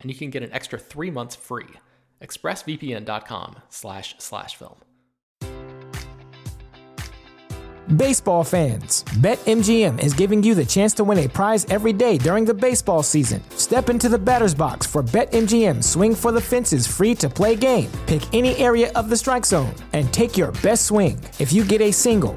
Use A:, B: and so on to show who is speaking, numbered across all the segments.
A: and you can get an extra three months free. ExpressVPN.com slash slash film.
B: Baseball fans, BetMGM is giving you the chance to win a prize every day during the baseball season. Step into the batter's box for BetMGM Swing for the Fences free to play game. Pick any area of the strike zone and take your best swing. If you get a single,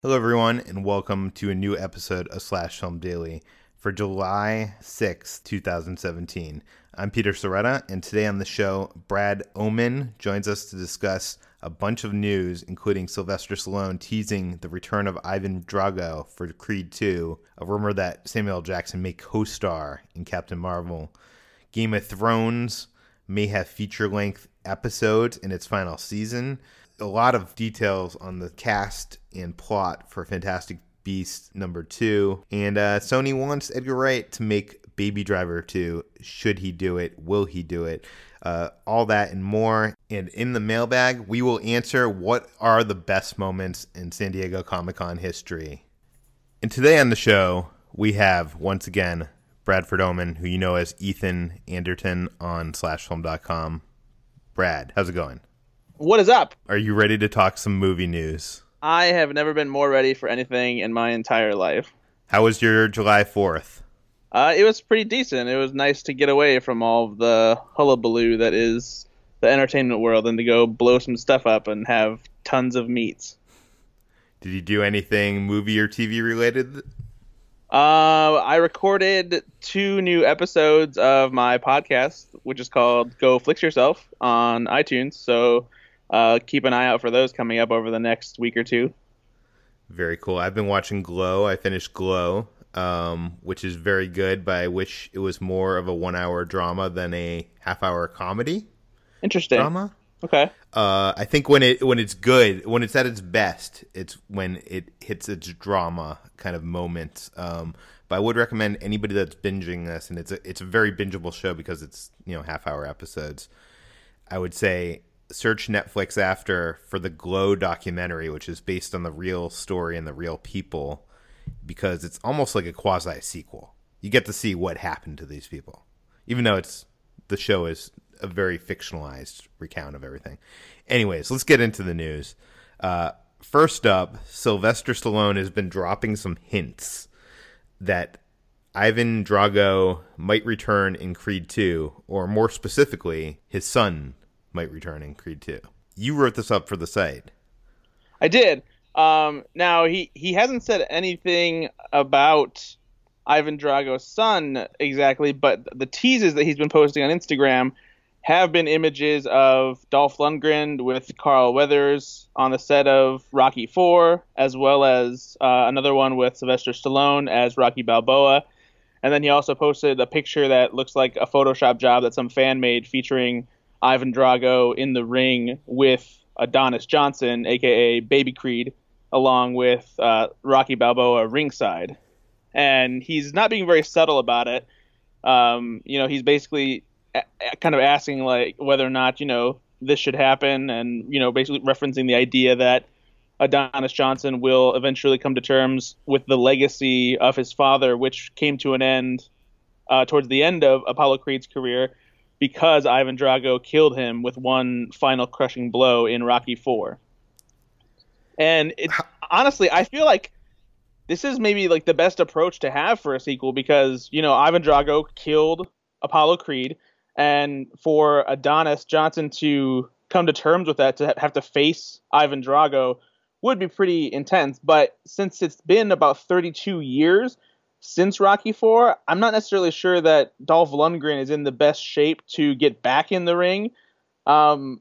C: Hello, everyone, and welcome to a new episode of Slash Film Daily for July 6, 2017. I'm Peter Sciretta, and today on the show, Brad Oman joins us to discuss a bunch of news, including Sylvester Stallone teasing the return of Ivan Drago for Creed 2, a rumor that Samuel Jackson may co star in Captain Marvel. Game of Thrones may have feature length episodes in its final season a lot of details on the cast and plot for Fantastic Beast number two. And uh, Sony wants Edgar Wright to make Baby Driver 2. Should he do it? Will he do it? Uh, all that and more. And in the mailbag, we will answer what are the best moments in San Diego Comic Con history. And today on the show, we have once again Bradford Oman, who you know as Ethan Anderton on slashfilm.com. Brad, how's it going?
D: What is up?
C: Are you ready to talk some movie news?
D: I have never been more ready for anything in my entire life.
C: How was your July 4th?
D: Uh, it was pretty decent. It was nice to get away from all of the hullabaloo that is the entertainment world and to go blow some stuff up and have tons of meats.
C: Did you do anything movie or TV related?
D: Uh, I recorded two new episodes of my podcast, which is called Go Flix Yourself on iTunes. So uh, keep an eye out for those coming up over the next week or two.
C: Very cool. I've been watching Glow. I finished Glow, um, which is very good. but I wish it was more of a one-hour drama than a half-hour comedy.
D: Interesting
C: drama.
D: Okay.
C: Uh, I think when it when it's good, when it's at its best, it's when it hits its drama kind of moments. Um, but I would recommend anybody that's binging this, and it's a it's a very bingeable show because it's you know half hour episodes. I would say search Netflix after for the Glow documentary, which is based on the real story and the real people, because it's almost like a quasi sequel. You get to see what happened to these people, even though it's the show is a very fictionalized recount of everything. Anyways, let's get into the news. Uh, first up, Sylvester Stallone has been dropping some hints that Ivan Drago might return in Creed 2, or more specifically, his son might return in Creed 2. You wrote this up for the site.
D: I did. Um, now he he hasn't said anything about Ivan Drago's son exactly, but the teases that he's been posting on Instagram have been images of Dolph Lundgren with Carl Weathers on the set of Rocky 4, as well as uh, another one with Sylvester Stallone as Rocky Balboa. And then he also posted a picture that looks like a Photoshop job that some fan made featuring Ivan Drago in the ring with Adonis Johnson, aka Baby Creed, along with uh, Rocky Balboa ringside. And he's not being very subtle about it. Um, you know, he's basically a- a- kind of asking like whether or not you know this should happen, and you know, basically referencing the idea that Adonis Johnson will eventually come to terms with the legacy of his father, which came to an end uh, towards the end of Apollo Creed's career because Ivan Drago killed him with one final crushing blow in Rocky Four. And it, honestly, I feel like this is maybe like the best approach to have for a sequel because you know Ivan Drago killed Apollo Creed, and for Adonis Johnson to come to terms with that, to have to face Ivan Drago would be pretty intense. But since it's been about 32 years since Rocky 4, I'm not necessarily sure that Dolph Lundgren is in the best shape to get back in the ring. Um,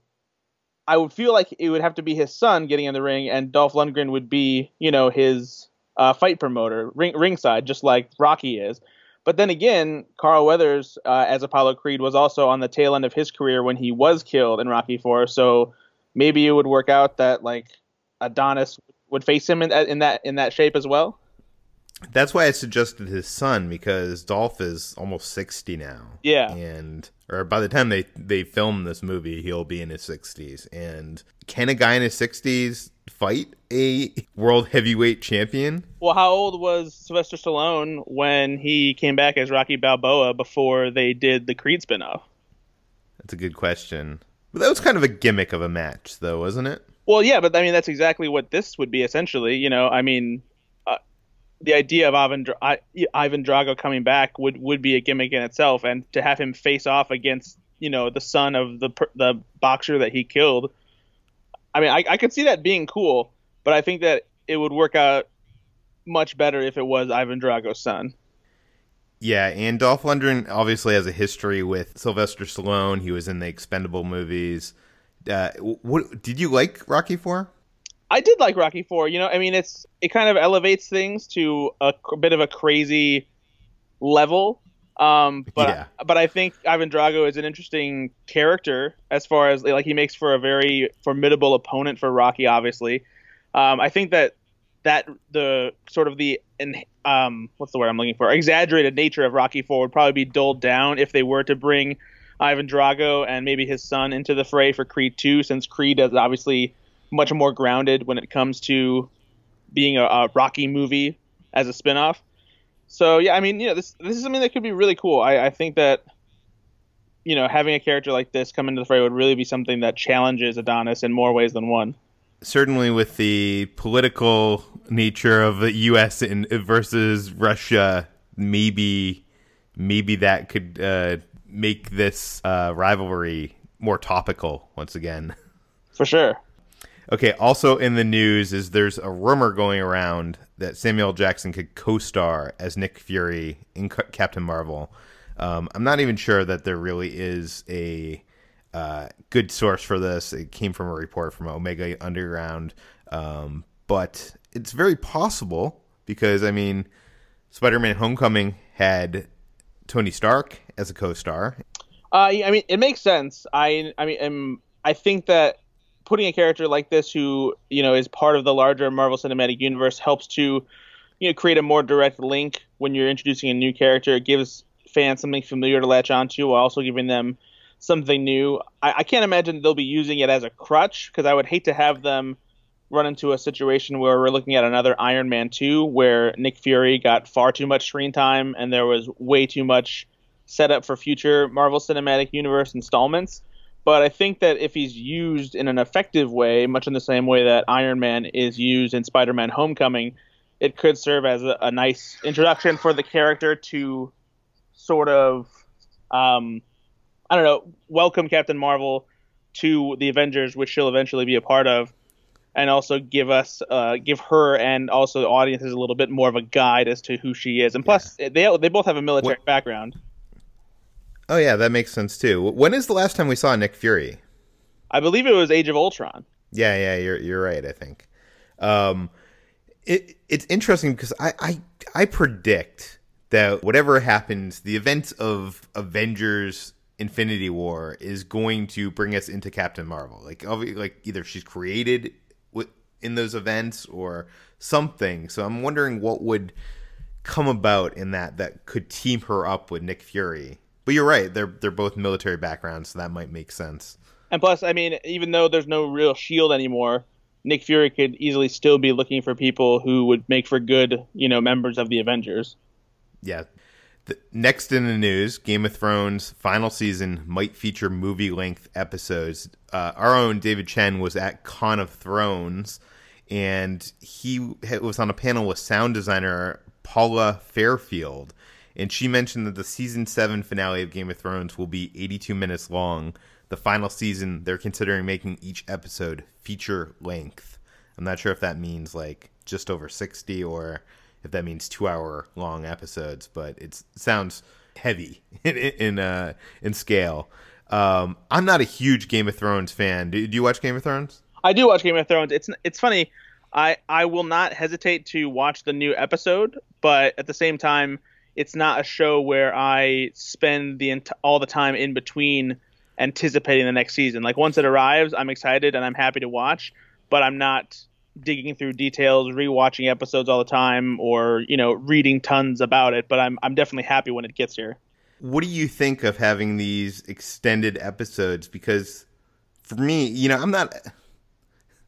D: I would feel like it would have to be his son getting in the ring, and Dolph Lundgren would be, you know, his uh, fight promoter, ring, ringside, just like Rocky is. But then again, Carl Weathers, uh, as Apollo Creed, was also on the tail end of his career when he was killed in Rocky Four. So maybe it would work out that like Adonis would face him in, in that in that shape as well.
C: That's why I suggested his son because Dolph is almost sixty now.
D: Yeah.
C: and or by the time they they film this movie, he'll be in his sixties. And can a guy in his sixties fight a world heavyweight champion?
D: Well, how old was Sylvester Stallone when he came back as Rocky Balboa before they did the Creed spinoff?
C: That's a good question. But that was kind of a gimmick of a match, though, wasn't it?
D: Well, yeah, but I mean that's exactly what this would be essentially. You know, I mean, the idea of Ivan, I, Ivan Drago coming back would would be a gimmick in itself, and to have him face off against you know the son of the the boxer that he killed. I mean, I, I could see that being cool, but I think that it would work out much better if it was Ivan Drago's son.
C: Yeah, and Dolph Lundgren obviously has a history with Sylvester Stallone. He was in the Expendable movies. Uh, what did you like Rocky Four?
D: I did like Rocky Four. You know, I mean, it's it kind of elevates things to a bit of a crazy level. Um, but
C: Yeah.
D: but I think Ivan Drago is an interesting character as far as like he makes for a very formidable opponent for Rocky. Obviously, um, I think that that the sort of the in, um, what's the word I'm looking for exaggerated nature of Rocky Four would probably be dulled down if they were to bring Ivan Drago and maybe his son into the fray for Creed Two, since Creed is obviously much more grounded when it comes to being a, a Rocky movie as a spinoff. So yeah, I mean, you know, this this is something that could be really cool. I, I think that you know having a character like this come into the fray would really be something that challenges Adonis in more ways than one.
C: Certainly, with the political nature of the U.S. In, versus Russia, maybe maybe that could uh, make this uh, rivalry more topical once again.
D: For sure.
C: Okay, also in the news is there's a rumor going around that Samuel Jackson could co-star as Nick Fury in C- Captain Marvel. Um, I'm not even sure that there really is a uh, good source for this. It came from a report from Omega Underground, um, but it's very possible because I mean, Spider-Man: Homecoming had Tony Stark as a co-star.
D: Uh, I mean, it makes sense. I, I mean, um, I think that putting a character like this, who you know is part of the larger Marvel Cinematic Universe, helps to, you know, create a more direct link when you're introducing a new character. It gives fans something familiar to latch onto, while also giving them something new. I, I can't imagine they'll be using it as a crutch because I would hate to have them run into a situation where we're looking at another Iron Man 2 where Nick Fury got far too much screen time and there was way too much set up for future Marvel Cinematic Universe installments. But I think that if he's used in an effective way, much in the same way that Iron Man is used in Spider Man Homecoming, it could serve as a, a nice introduction for the character to sort of, um, I don't know, welcome Captain Marvel to the Avengers, which she'll eventually be a part of. and also give us, uh, give her and also the audiences a little bit more of a guide as to who she is. And plus, they they both have a military
C: What-
D: background.
C: Oh yeah, that makes sense too. When is the last time we saw Nick Fury?
D: I believe it was Age of Ultron.
C: Yeah, yeah, you're you're right. I think um, it it's interesting because I, I I predict that whatever happens, the events of Avengers Infinity War is going to bring us into Captain Marvel. Like like either she's created in those events or something. So I'm wondering what would come about in that that could team her up with Nick Fury. But you're right; they're they're both military backgrounds, so that might make sense.
D: And plus, I mean, even though there's no real shield anymore, Nick Fury could easily still be looking for people who would make for good, you know, members of the Avengers.
C: Yeah. The, next in the news, Game of Thrones final season might feature movie length episodes. Uh, our own David Chen was at Con of Thrones, and he was on a panel with sound designer Paula Fairfield, and she mentioned that the season seven finale of Game of Thrones will be 82 minutes long. The final season, they're considering making each episode feature length. I'm not sure if that means like just over 60 or if that means two hour long episodes, but it sounds heavy in in, uh, in scale. Um, I'm not a huge Game of Thrones fan. Do, do you watch Game of Thrones?
D: I do watch Game of Thrones. It's it's funny. I I will not hesitate to watch the new episode, but at the same time, it's not a show where I spend the all the time in between anticipating the next season. Like once it arrives, I'm excited and I'm happy to watch, but I'm not digging through details, rewatching episodes all the time, or you know reading tons about it. But I'm I'm definitely happy when it gets here.
C: What do you think of having these extended episodes? Because for me, you know, I'm not.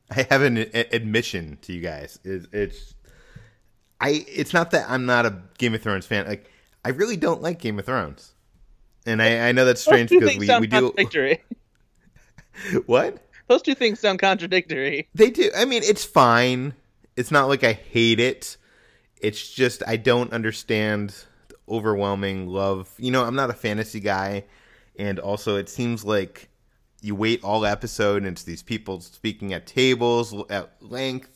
C: I have an admission to you guys. It's, it's I. It's not that I'm not a Game of Thrones fan. Like I really don't like Game of Thrones, and I, I know that's strange because we, we do what
D: Those two things sound contradictory.
C: they do. I mean, it's fine. It's not like I hate it. It's just I don't understand the overwhelming love. You know, I'm not a fantasy guy, and also it seems like you wait all episode and it's these people speaking at tables at length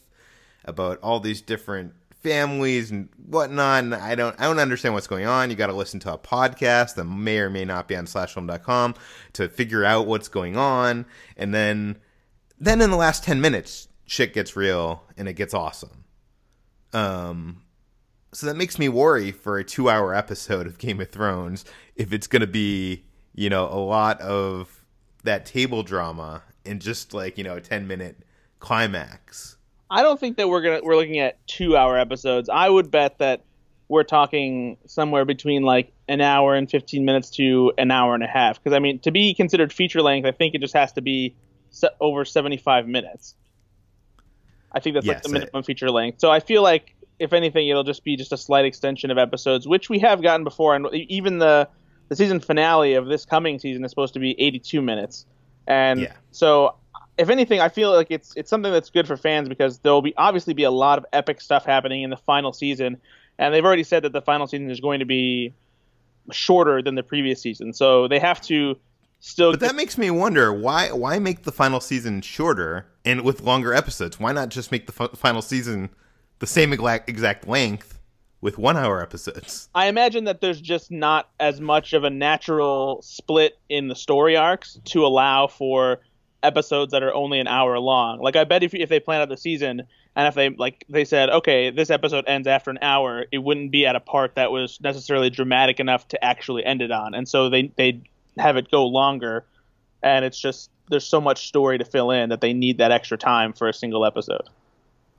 C: about all these different families and whatnot. And I don't I don't understand what's going on. You got to listen to a podcast that may or may not be on slashfilm.com to figure out what's going on, and then then in the last 10 minutes shit gets real and it gets awesome um so that makes me worry for a two hour episode of game of thrones if it's going to be you know a lot of that table drama and just like you know a 10 minute climax
D: I don't think that we're gonna we're looking at two hour episodes. I would bet that we're talking somewhere between like an hour and fifteen minutes to an hour and a half. Because I mean, to be considered feature length, I think it just has to be over seventy five minutes. I think that's like
C: Yes,
D: the
C: I-
D: minimum feature length. So I feel like if anything, it'll just be just a slight extension of episodes, which we have gotten before, and even the the season finale of this coming season is supposed to be eighty two minutes. And
C: Yeah.
D: so if anything, I feel like it's it's something that's good for fans because there will be obviously be a lot of epic stuff happening in the final season, and they've already said that the final season is going to be shorter than the previous season, so they have to still.
C: but that makes me wonder why why make the final season shorter and with longer episodes? Why not just make the f- final season the same exact exact length with one hour episodes?
D: I imagine that there's just not as much of a natural split in the story arcs to allow for episodes that are only an hour long. Like I bet if if they plan out the season and if they like they said, okay, this episode ends after an hour, it wouldn't be at a part that was necessarily dramatic enough to actually end it on, and so they they have it go longer, and it's just there's so much story to fill in that they need that extra time for a single episode.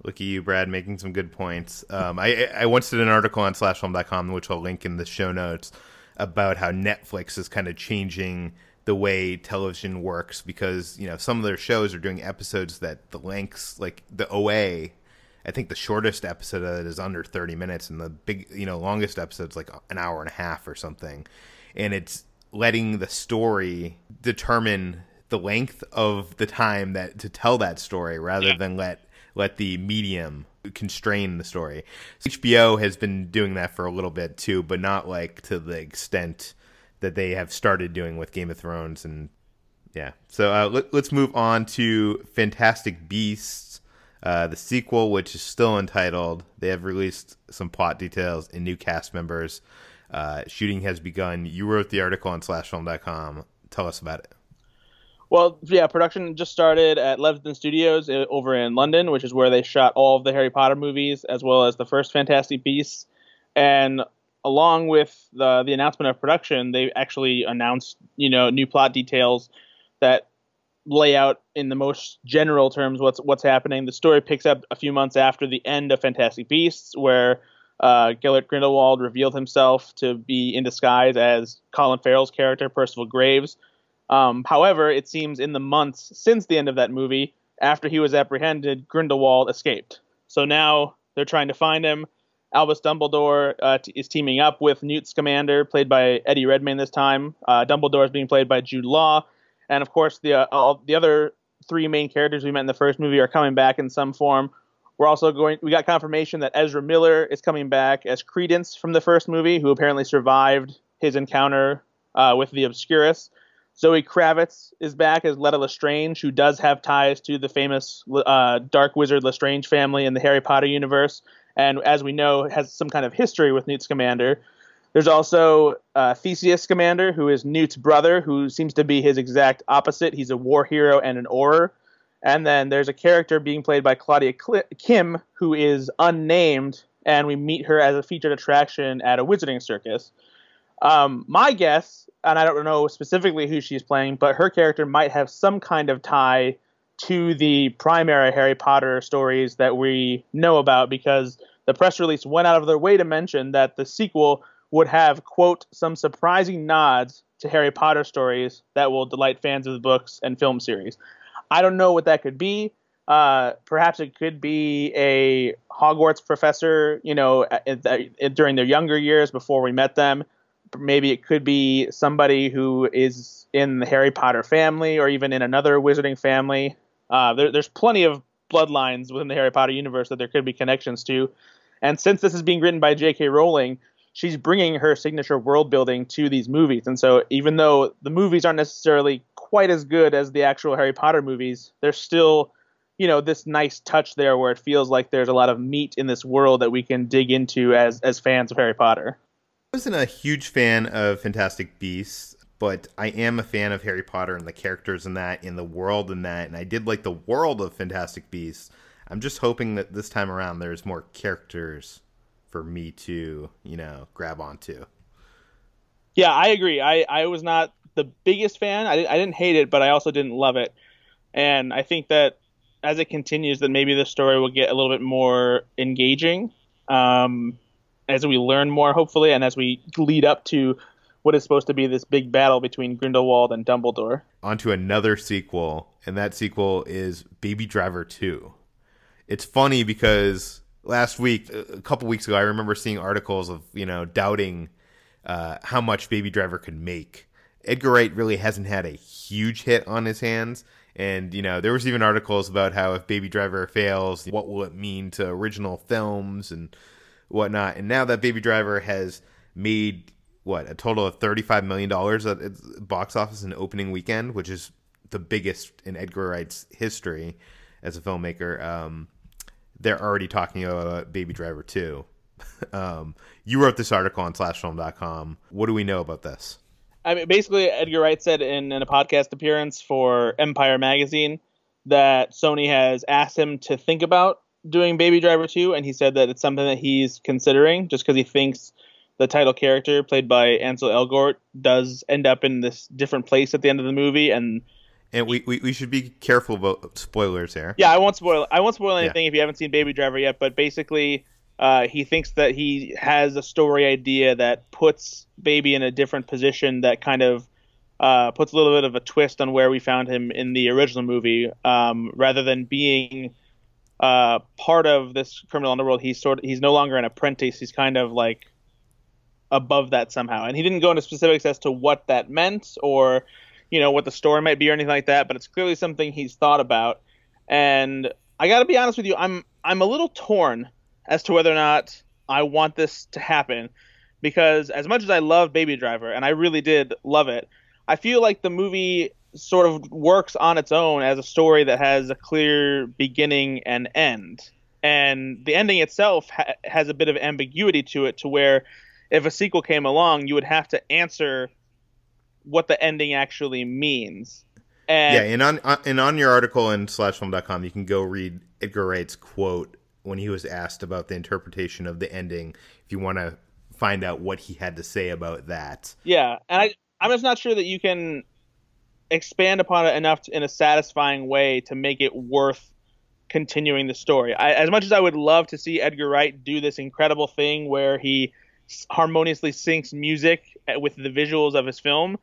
C: Look at you, Brad, making some good points. Um, I, I once did an article on slashfilm.com, which I'll link in the show notes, about how Netflix is kind of changing the way television works because, you know, some of their shows are doing episodes that the lengths, like the OA, I think the shortest episode of it is under 30 minutes, and the big, you know, longest episode's like an hour and a half or something. And it's letting the story determine the length of the time that to tell that story rather than let let the medium constrain the story. HBO has been doing that for a little bit too, but not like to the extent that they have started doing with Game of Thrones and yeah. So uh, let, let's move on to Fantastic Beasts. Uh, the sequel, which is still entitled, they have released some plot details and new cast members. Uh, shooting has begun. You wrote the article on slashfilm.com. Tell us about it.
D: Well, yeah, production just started at Leavesden Studios uh, over in London, which is where they shot all of the Harry Potter movies as well as the first Fantastic Beasts. And along with the the announcement of production, they actually announced you know new plot details that lay out in the most general terms what's what's happening. The story picks up a few months after the end of Fantastic Beasts, where uh, Gellert Grindelwald revealed himself to be in disguise as Colin Farrell's character, Percival Graves. Um, however, it seems in the months since the end of that movie, after he was apprehended, Grindelwald escaped. So now they're trying to find him. Albus Dumbledore uh, t- is teaming up with Newt Scamander, played by Eddie Redmayne this time. Uh, Dumbledore is being played by Jude Law, and of course the uh, all, the other three main characters we met in the first movie are coming back in some form. We're also going. We got confirmation that Ezra Miller is coming back as Credence from the first movie, who apparently survived his encounter uh, with the Obscurus. Zoe Kravitz is back as Leta Lestrange, who does have ties to the famous uh, Dark Wizard Lestrange family in the Harry Potter universe and as we know, has some kind of history with Newt Scamander. There's also uh, Theseus Scamander, who is Newt's brother, who seems to be his exact opposite. He's a war hero and an Auror. And then there's a character being played by Claudia Kim, who is unnamed, and we meet her as a featured attraction at a wizarding circus. Um, my guess, and I don't know specifically who she's playing, but her character might have some kind of tie to the primary Harry Potter stories that we know about because the press release went out of their way to mention that the sequel would have, quote, some surprising nods to Harry Potter stories that will delight fans of the books and film series. I don't know what that could be. Uh, perhaps it could be a Hogwarts professor, you know, at, at, during their younger years before we met them. Maybe it could be somebody who is in the Harry Potter family or even in another wizarding family. Uh, there, there's plenty of bloodlines within the Harry Potter universe that there could be connections to. And since this is being written by J.K. Rowling, she's bringing her signature world building to these movies. And so, even though the movies aren't necessarily quite as good as the actual Harry Potter movies, there's still, you know, this nice touch there where it feels like there's a lot of meat in this world that we can dig into as as fans of Harry Potter.
C: I wasn't a huge fan of Fantastic Beasts but I am a fan of Harry Potter and the characters in that, in the world in that, and I did like the world of Fantastic Beasts. I'm just hoping that this time around there's more characters for me to, you know, grab onto.
D: Yeah, I agree. I, I was not the biggest fan. I, I didn't hate it, but I also didn't love it. And I think that as it continues, that maybe the story will get a little bit more engaging um, as we learn more, hopefully, and as we lead up to what is supposed to be this big battle between Grindelwald and Dumbledore.
C: Onto another sequel, and that sequel is Baby Driver 2. It's funny because last week, a couple weeks ago, I remember seeing articles of, you know, doubting uh, how much Baby Driver could make. Edgar Wright really hasn't had a huge hit on his hands. And, you know, there was even articles about how if Baby Driver fails, what will it mean to original films and whatnot. And now that Baby Driver has made what a total of thirty-five million dollars at its box office in opening weekend, which is the biggest in Edgar Wright's history as a filmmaker. Um, they're already talking about Baby Driver two. um, you wrote this article on SlashFilm.com. What do we know about this?
D: I mean, basically, Edgar Wright said in, in a podcast appearance for Empire magazine that Sony has asked him to think about doing Baby Driver 2, and he said that it's something that he's considering just because he thinks the title character, played by Ansel Elgort, does end up in this different place at the end of the movie, and
C: and we, we, we should be careful about spoilers here.
D: Yeah, I won't spoil. I won't spoil anything yeah. if you haven't seen Baby Driver yet. But basically, uh, he thinks that he has a story idea that puts Baby in a different position that kind of uh, puts a little bit of a twist on where we found him in the original movie, um, rather than being uh, part of this criminal underworld. He's sort of, he's no longer an apprentice. He's kind of like above that somehow. And he didn't go into specifics as to what that meant or, you know, what the story might be or anything like that, but it's clearly something he's thought about. And I got to be honest with you, I'm I'm a little torn as to whether or not I want this to happen because as much as I love Baby Driver and I really did love it, I feel like the movie sort of works on its own as a story that has a clear beginning and end. And the ending itself ha- has a bit of ambiguity to it, to where if a sequel came along, you would have to answer what the ending actually means. And
C: yeah, and on, on and on your article in slashfilm.com, you can go read Edgar Wright's quote when he was asked about the interpretation of the ending. If you want to find out what he had to say about that.
D: Yeah, and I I'm just not sure that you can expand upon it enough to, in a satisfying way to make it worth continuing the story. I, as much as I would love to see Edgar Wright do this incredible thing where he harmoniously syncs music with the visuals of his film,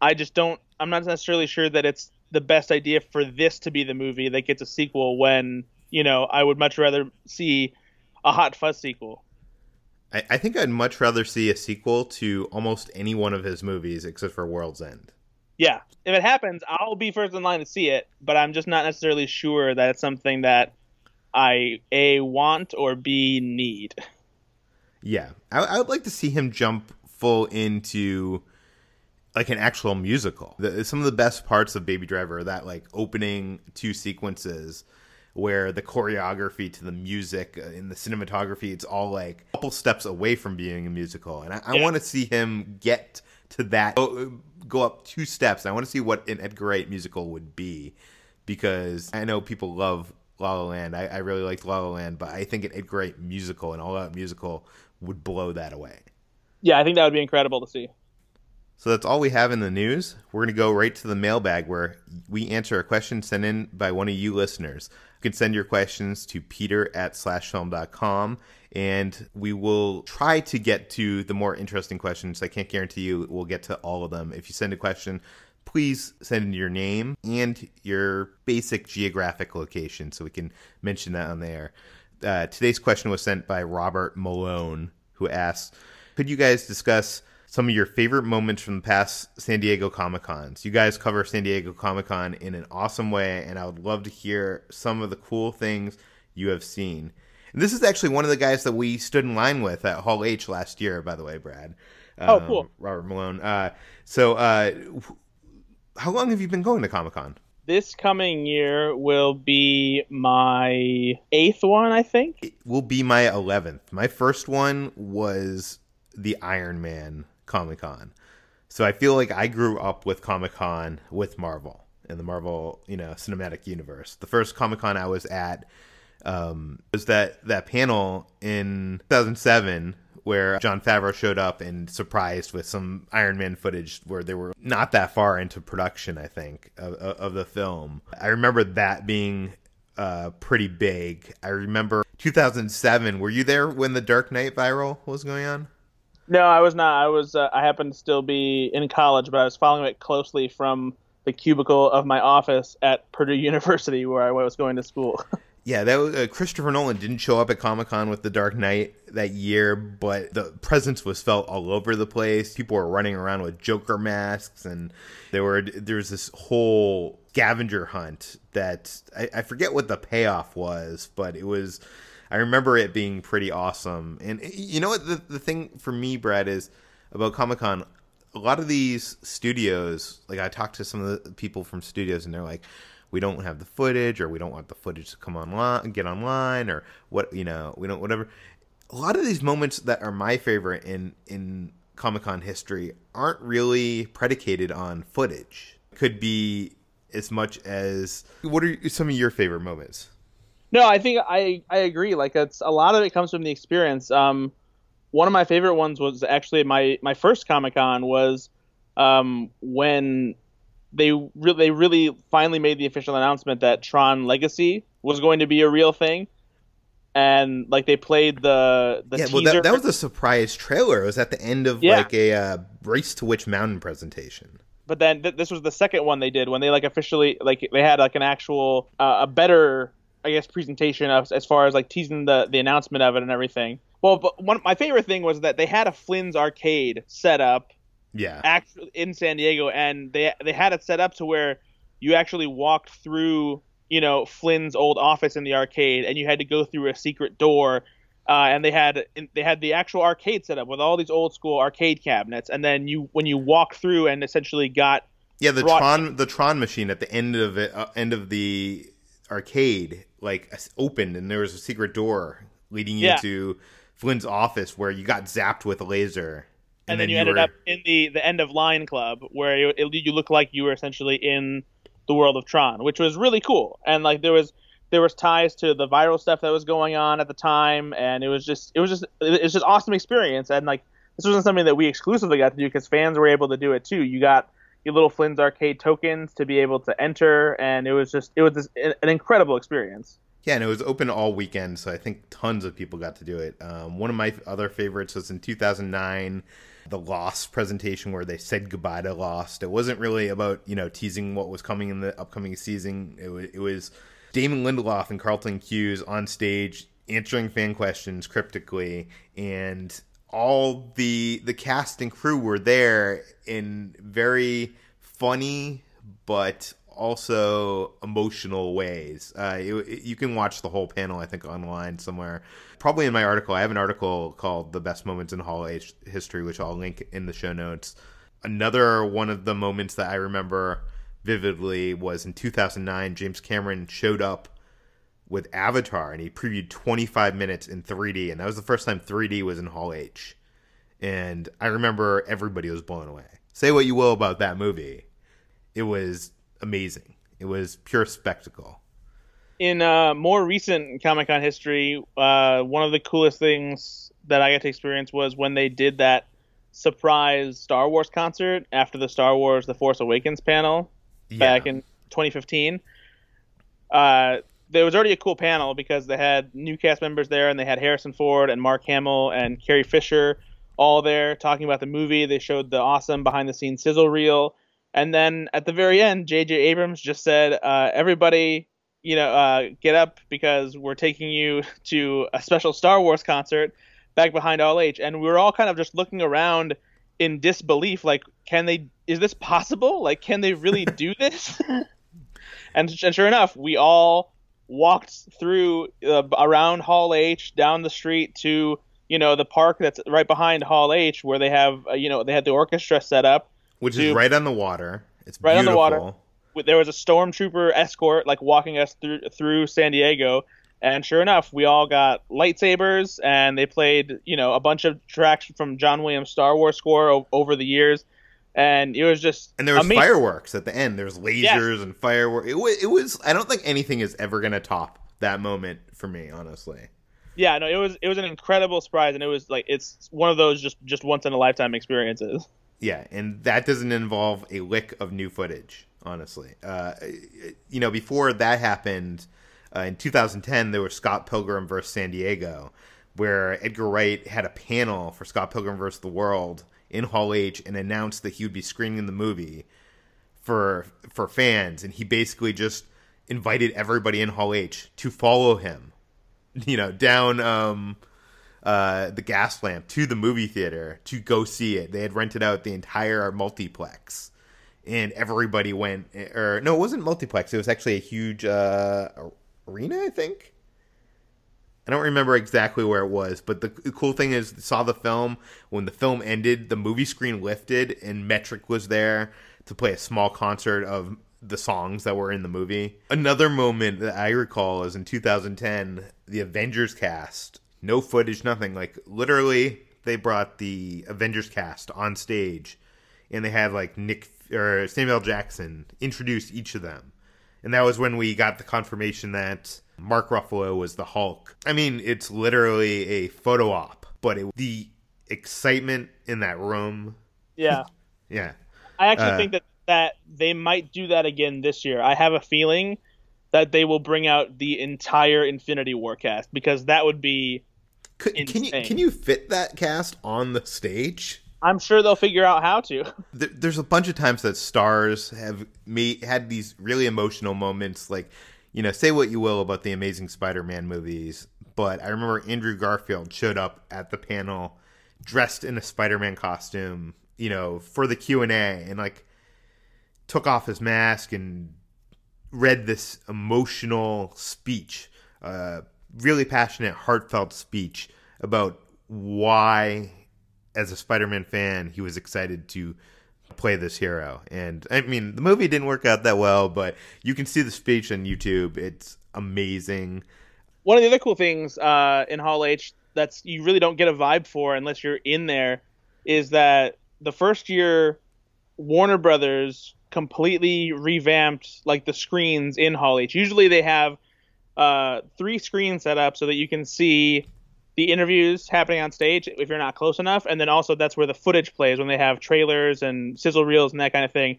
D: I just don't. I'm not necessarily sure that it's the best idea for this to be the movie that gets a sequel. When you know, I would much rather see a Hot Fuzz sequel.
C: I, I think I'd much rather see a sequel to almost any one of his movies except for World's End.
D: Yeah, if it happens, I'll be first in line to see it, but I'm just not necessarily sure that it's something that I a want or b need.
C: Yeah, I, I would like to see him jump full into like an actual musical. The, some of the best parts of Baby Driver are that like opening two sequences where the choreography to the music uh, and the cinematography it's all like a couple steps away from being a musical and i, I
D: Yeah.
C: want to see him get to that go, go up two steps i want to see what an edgar wright musical would be because i know people love la la land i, I really liked la la land but i think an edgar wright musical an all-out musical would blow that away
D: Yeah, I think that would be incredible to see.
C: so that's all we have in the news. We're going to go right to the mailbag where we answer a question sent in by one of you listeners. You can send your questions to peter at slashfilm.com and we will try to get to the more interesting questions. I can't guarantee you we'll get to all of them. If you send a question, please send in your name and your basic geographic location so we can mention that on there. Uh, today's question was sent by Robert Malone, who asks Could you guys discuss some of your favorite moments from the past San Diego Comic Cons? You guys cover San Diego Comic Con in an awesome way, and I would love to hear some of the cool things you have seen. And this is actually one of the guys that we stood in line with at Hall H last year, by the way, Brad.
D: Oh, cool.
C: Robert Malone. Uh, so, uh, how long have you been going to Comic Con?
D: This coming year will be my eighth one, I think.
C: It will be my 11th. My first one was the Iron Man Comic Con. So I feel like I grew up with Comic Con with Marvel and the Marvel, you know, cinematic universe. The first Comic Con I was at um, was that that panel in 2007 where Jon Favreau showed up and surprised with some Iron Man footage where they were not that far into production, I think, of, of the film. I remember that being uh, pretty big. I remember 2007. Were you there when the Dark Knight viral was going on?
D: No, I was not. I was. Uh, I happened to still be in college, but I was following it closely from the cubicle of my office at Purdue University, where I was going to school.
C: Yeah, that was, uh, Christopher Nolan didn't show up at Comic Con with The Dark Knight that year, but the presence was felt all over the place. People were running around with Joker masks, and there were there was this whole scavenger hunt that I, I forget what the payoff was, but it was. I remember it being pretty awesome. And you know what the the thing for me, Brad, is about Comic Con. A lot of these studios, like I talked to some of the people from studios, and they're like, we don't have the footage or we don't want the footage to come online get online or what you know we don't whatever a lot of these moments that are my favorite in in comic-con history aren't really predicated on footage could be as much as what are some of your favorite moments
D: No, I think I I agree. Like it's a lot of it comes from the experience. Um, one of my favorite ones was actually my my first Comic Con was um, when they re- they really finally made the official announcement that Tron Legacy was going to be a real thing, and like they played the the
C: yeah
D: teaser.
C: well that, that was a surprise trailer it was at the end of
D: Yeah.
C: like a uh, race to witch mountain presentation
D: but then th- this was the second one they did when they like officially like they had like an actual uh, a better I guess presentation of as far as like teasing the the announcement of it and everything. Well, but one my favorite thing was that they had a Flynn's arcade set up
C: yeah
D: actually in San Diego, and they they had it set up to where you actually walked through you know Flynn's old office in the arcade, and you had to go through a secret door. Uh, and they had they had the actual arcade set up with all these old school arcade cabinets, and then you when you walk through and essentially got
C: Yeah, the Tron the Tron machine at the end of it uh, end of the arcade like opened and there was a secret door leading you
D: Yeah.
C: to Flynn's office where you got zapped with a laser.
D: And, then, you ended
C: were-
D: up in the the end of Line Club, where you, it, you look like you were essentially in the world of Tron, which was really cool. And like there was there was ties to the viral stuff that was going on at the time, and it was just it was just it was just awesome experience. And like this wasn't something that we exclusively got to do because fans were able to do it too. You got your little Flynn's arcade tokens to be able to enter, and it was just it was this, an incredible experience.
C: Yeah, and it was open all weekend, so I think tons of people got to do it. Um, one of my other favorites was in 2009, the Lost presentation where they said goodbye to Lost. It wasn't really about you know teasing what was coming in the upcoming season. It was, it was Damon Lindelof and Carlton Cuse on stage answering fan questions cryptically, and all the the cast and crew were there in very funny but also emotional ways. Uh, you can watch the whole panel, I think, online somewhere. Probably in my article. I have an article called "The Best Moments in Hall H History," which I'll link in the show notes. Another one of the moments that I remember vividly was in 2009. James Cameron showed up with Avatar, and he previewed 25 minutes in 3D, and that was the first time 3D was in Hall H. And I remember everybody was blown away. Say what you will about that movie, it was amazing. It was pure spectacle.
D: in uh, more recent Comic Con history, uh, one of the coolest things that I got to experience was when they did that surprise Star Wars concert after the Star Wars The Force Awakens panel back in 2015. Uh, there was already a cool panel because they had new cast members there and they had Harrison Ford and Mark Hamill and Carrie Fisher all there talking about the movie. They showed the awesome behind the scenes sizzle reel. And then at the very end, J.J. Abrams just said, uh, everybody, you know, uh, get up because we're taking you to a special Star Wars concert back behind Hall H. And we were all kind of just looking around in disbelief, like, can they, is this possible? Like, can they really do this? and, and sure enough, we all walked through uh, around Hall H, down the street to, you know, the park that's right behind Hall H, where they have, uh, you know, they had the orchestra set up
C: Which is right on the water. It's
D: Right on the water. there was a stormtrooper escort like walking us through through San Diego, and sure enough, we all got lightsabers, and they played you know a bunch of tracks from John Williams' Star Wars score o- over the years, and it was just
C: And there was
D: amazing.
C: fireworks at the end. There was lasers and fireworks. It was, it was. I don't think anything is ever going to top that moment for me, honestly.
D: Yeah, no, it was it was an incredible surprise, and it was like it's one of those just just once in a lifetime experiences.
C: Yeah, and that doesn't involve a lick of new footage, honestly. Uh, you know, before that happened, uh, in 2010, there was Scott Pilgrim versus San Diego, where Edgar Wright had a panel for Scott Pilgrim versus the World in Hall H and announced that he would be screening the movie for for fans, and he basically just invited everybody in Hall H to follow him, you know, down. Um, uh, the Gaslamp to the movie theater to go see it. They had rented out the entire multiplex, and everybody went. Or no, it wasn't multiplex. It was actually a huge uh, arena, I think. I don't remember exactly where it was, but the the cool thing is, saw the film when the film ended. The movie screen lifted, and Metric was there to play a small concert of the songs that were in the movie. Another moment that I recall is in 2010, the Avengers cast, no footage, nothing. Like literally, they brought the Avengers cast on stage, and they had like Nick or Samuel Jackson introduce each of them, and that was when we got the confirmation that Mark Ruffalo was the Hulk. I mean, it's literally a photo op, but it, the excitement in that room,
D: Yeah,
C: yeah.
D: I actually
C: Uh,
D: think that that they might do that again this year. I have a feeling that they will bring out the entire Infinity War cast because that would be.
C: Could, can you can you fit that cast on the stage?
D: I'm sure they'll figure out how to.
C: There, there's a bunch of times that stars have me had these really emotional moments. Like, you know, say what you will about the Amazing Spider-Man movies, but I remember Andrew Garfield showed up at the panel dressed in a Spider-Man costume, you know, for the Q and A, and like took off his mask and read this emotional speech, uh, really passionate, heartfelt speech about why, as a Spider-Man fan, he was excited to play this hero. And I mean, the movie didn't work out that well, but you can see the speech on YouTube. It's amazing.
D: One of the other cool things uh, in Hall H that's you really don't get a vibe for unless you're in there is that the first year Warner Brothers completely revamped like the screens in Hall H. Usually they have uh, three screens set up so that you can see the interviews happening on stage if you're not close enough, and then also that's where the footage plays when they have trailers and sizzle reels and that kind of thing.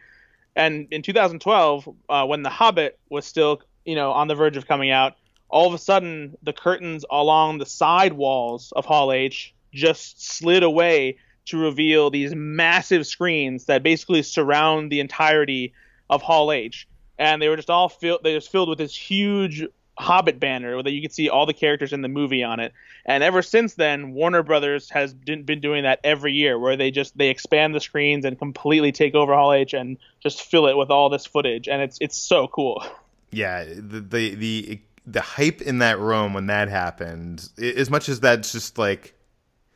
D: And in 2012, uh, when The Hobbit was still you know on the verge of coming out, all of a sudden the curtains along the side walls of Hall H just slid away to reveal these massive screens that basically surround the entirety of Hall H, and they were just all filled. They just filled with this huge Hobbit banner that you could see all the characters in the movie on it. And ever since then, Warner Brothers has been doing that every year, where they just they expand the screens and completely take over Hall H and just fill it with all this footage, and it's it's so cool.
C: Yeah, the the the, the hype in that room when that happened, as much as that's just like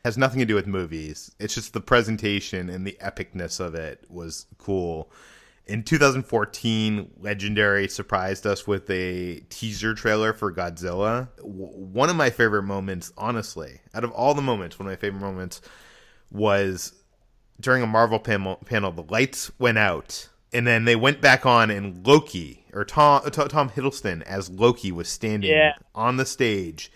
C: has nothing to do with movies. It's just the presentation and the epicness of it was cool. In 2014, Legendary surprised us with a teaser trailer for Godzilla. one of my favorite moments, honestly, out of all the moments, one of my favorite moments was during a Marvel panel, panel the lights went out and then they went back on and Loki or Tom uh, Tom Hiddleston as Loki was standing
D: yeah.
C: on the stage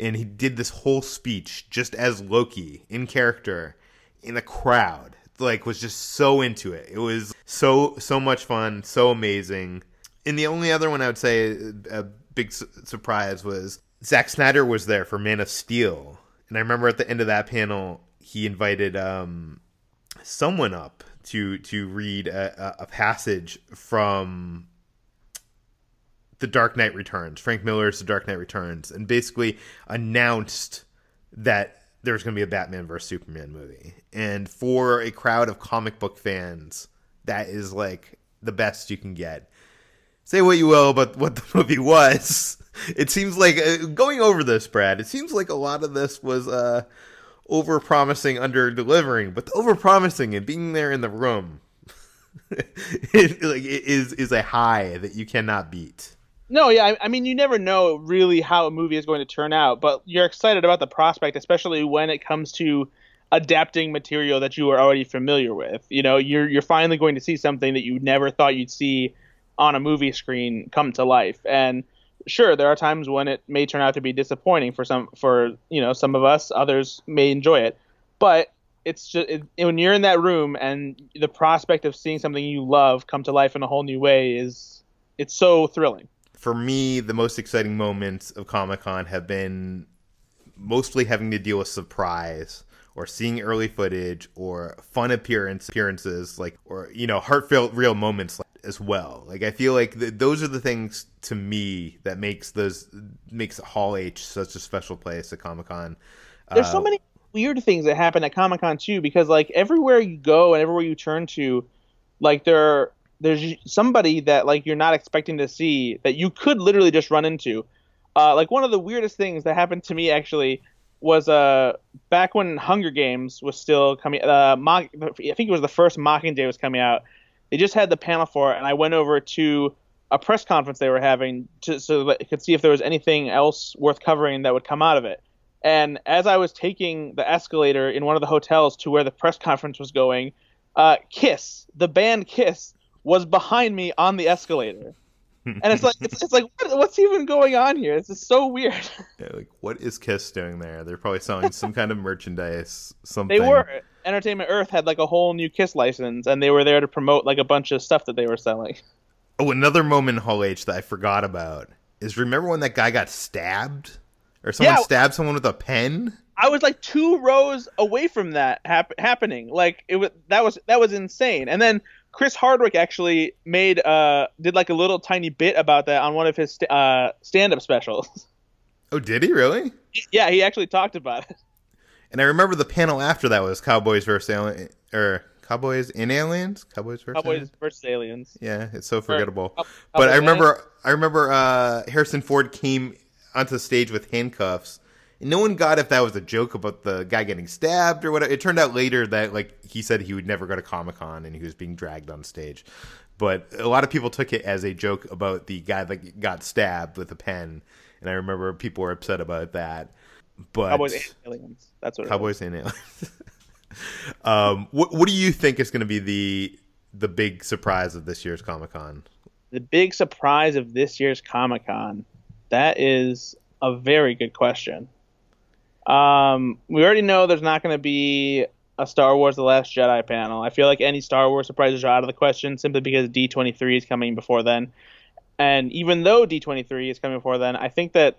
C: and he did this whole speech just as Loki in character in the crowd. Like was just so into it. It was so so much fun, so amazing. And the only other one I would say a big su- surprise was Zack Snyder was there for Man of Steel, and I remember at the end of that panel he invited um, someone up to to read a, a passage from the Dark Knight Returns, Frank Miller's The Dark Knight Returns, and basically announced that there was going to be a Batman vs Superman movie. And for a crowd of comic book fans, that is like the best you can get. Say what you will about what the movie was. It seems like uh, going over this, Brad. It seems like a lot of this was uh, over promising, under delivering, but over promising and being there in the room it, like, is is a high that you cannot beat.
D: No, yeah, I, I, mean, you never know really how a movie is going to turn out, but you're excited about the prospect, especially when it comes to adapting material that you are already familiar with. You know, you're you're finally going to see something that you never thought you'd see on a movie screen come to life. And sure, there are times when it may turn out to be disappointing for some for you know some of us. Others may enjoy it, but it's just it, when you're in that room and the prospect of seeing something you love come to life in a whole new way is it's so thrilling
C: for me, the most exciting moments of Comic Con have been mostly having to deal with surprise or seeing early footage or fun appearance appearances like or you know heartfelt real moments as well. Like i feel like th- those are the things to me that makes those makes hall h such a special place at comic-con.
D: There's uh, so many weird things that happen at comic-con too because like everywhere you go and everywhere you turn to like there there's somebody that like you're not expecting to see that you could literally just run into. Uh, like one of the weirdest things that happened to me actually was uh back when Hunger Games was still coming. Uh, I think it was the first Mockingjay was coming out. They just had the panel for it, and I went over to a press conference they were having to so that I could see if there was anything else worth covering that would come out of it. And as I was taking the escalator in one of the hotels to where the press conference was going, uh, Kiss, the band Kiss, was behind me on the escalator. and it's like it's, it's like what, what's even going on here? This is so weird.
C: Yeah, like what is Kiss doing there? They're probably selling some kind of merchandise. Something.
D: They were. Entertainment Earth had like a whole new Kiss license, and they were there to promote like a bunch of stuff that they were selling.
C: Oh, another moment in Hall H that I forgot about is remember when that guy got stabbed, or someone yeah. stabbed someone with a pen.
D: I was like two rows away from that hap- happening. Like it was that was that was insane. And then Chris Hardwick actually made uh did like a little tiny bit about that on one of his uh stand-up specials.
C: Oh, did he really?
D: Yeah, he actually talked about it.
C: And I remember the panel after that was Cowboys versus Alien or Cowboys in Aliens, Cowboys versus
D: Cowboys
C: aliens?
D: versus Aliens.
C: Yeah, it's so forgettable. Or, but I remember I remember uh Harrison Ford came onto the stage with handcuffs And no one got if that was a joke about the guy getting stabbed or whatever. It turned out later that like he said he would never go to Comic Con and he was being dragged on stage. But a lot of people took it as a joke about the guy that got stabbed with a pen, and I remember people were upset about that. But
D: Cowboys and aliens. That's what.
C: Cowboys and aliens. um, what what do you think is going to be the the big surprise of this year's Comic Con?
D: The big surprise of this year's Comic Con. That is a very good question. Um, we already know there's not going to be a Star Wars: The Last Jedi panel. I feel like any Star Wars surprises are out of the question simply because D23 is coming before then. And even though D23 is coming before then, I think that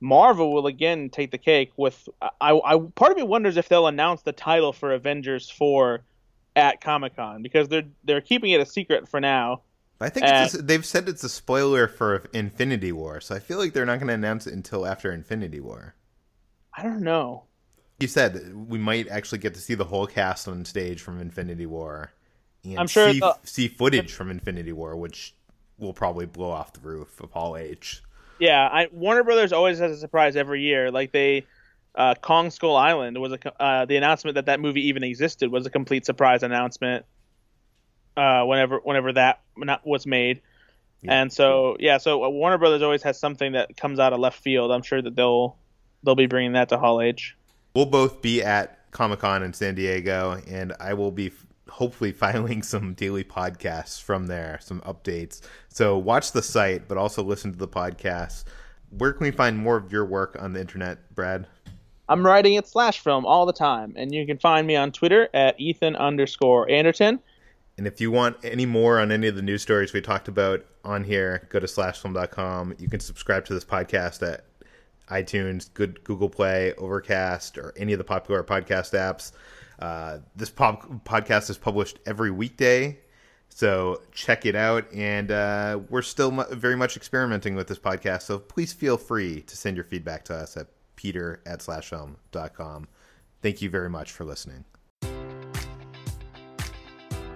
D: Marvel will again take the cake with. I, I part of me wonders if they'll announce the title for Avengers 4 at Comic Con because they're they're keeping it a secret for now.
C: I think uh, a, they've said it's a spoiler for Infinity War, so I feel like they're not going to announce it until after Infinity War.
D: I don't know.
C: You said we might actually get to see the whole cast on stage from Infinity War.
D: And I'm sure
C: see, see footage from Infinity War, which will probably blow off the roof of Hall H.
D: Yeah, I, Warner Brothers always has a surprise every year. Like they, uh, Kong Skull Island was a uh, the announcement that that movie even existed was a complete surprise announcement. Uh, whenever whenever that was made, yeah. and so yeah, so uh, Warner Brothers always has something that comes out of left field. I'm sure that they'll they'll be bringing that to Hall H.
C: We'll both be at Comic Con in San Diego, and I will be hopefully filing some daily podcasts from there, some updates. So watch the site, but also listen to the podcast. Where can we find more of your work on the internet, Brad?
D: I'm writing at Slash Film all the time, and you can find me on Twitter at Ethan underscore Anderton.
C: And if you want any more on any of the news stories we talked about on here, go to slashfilm.com. You can subscribe to this podcast at iTunes, good Google Play, Overcast, or any of the popular podcast apps. Uh, this pop- podcast is published every weekday, so check it out. And uh, we're still very much experimenting with this podcast, so please feel free to send your feedback to us at peter at slashfilm.com. Thank you very much for listening.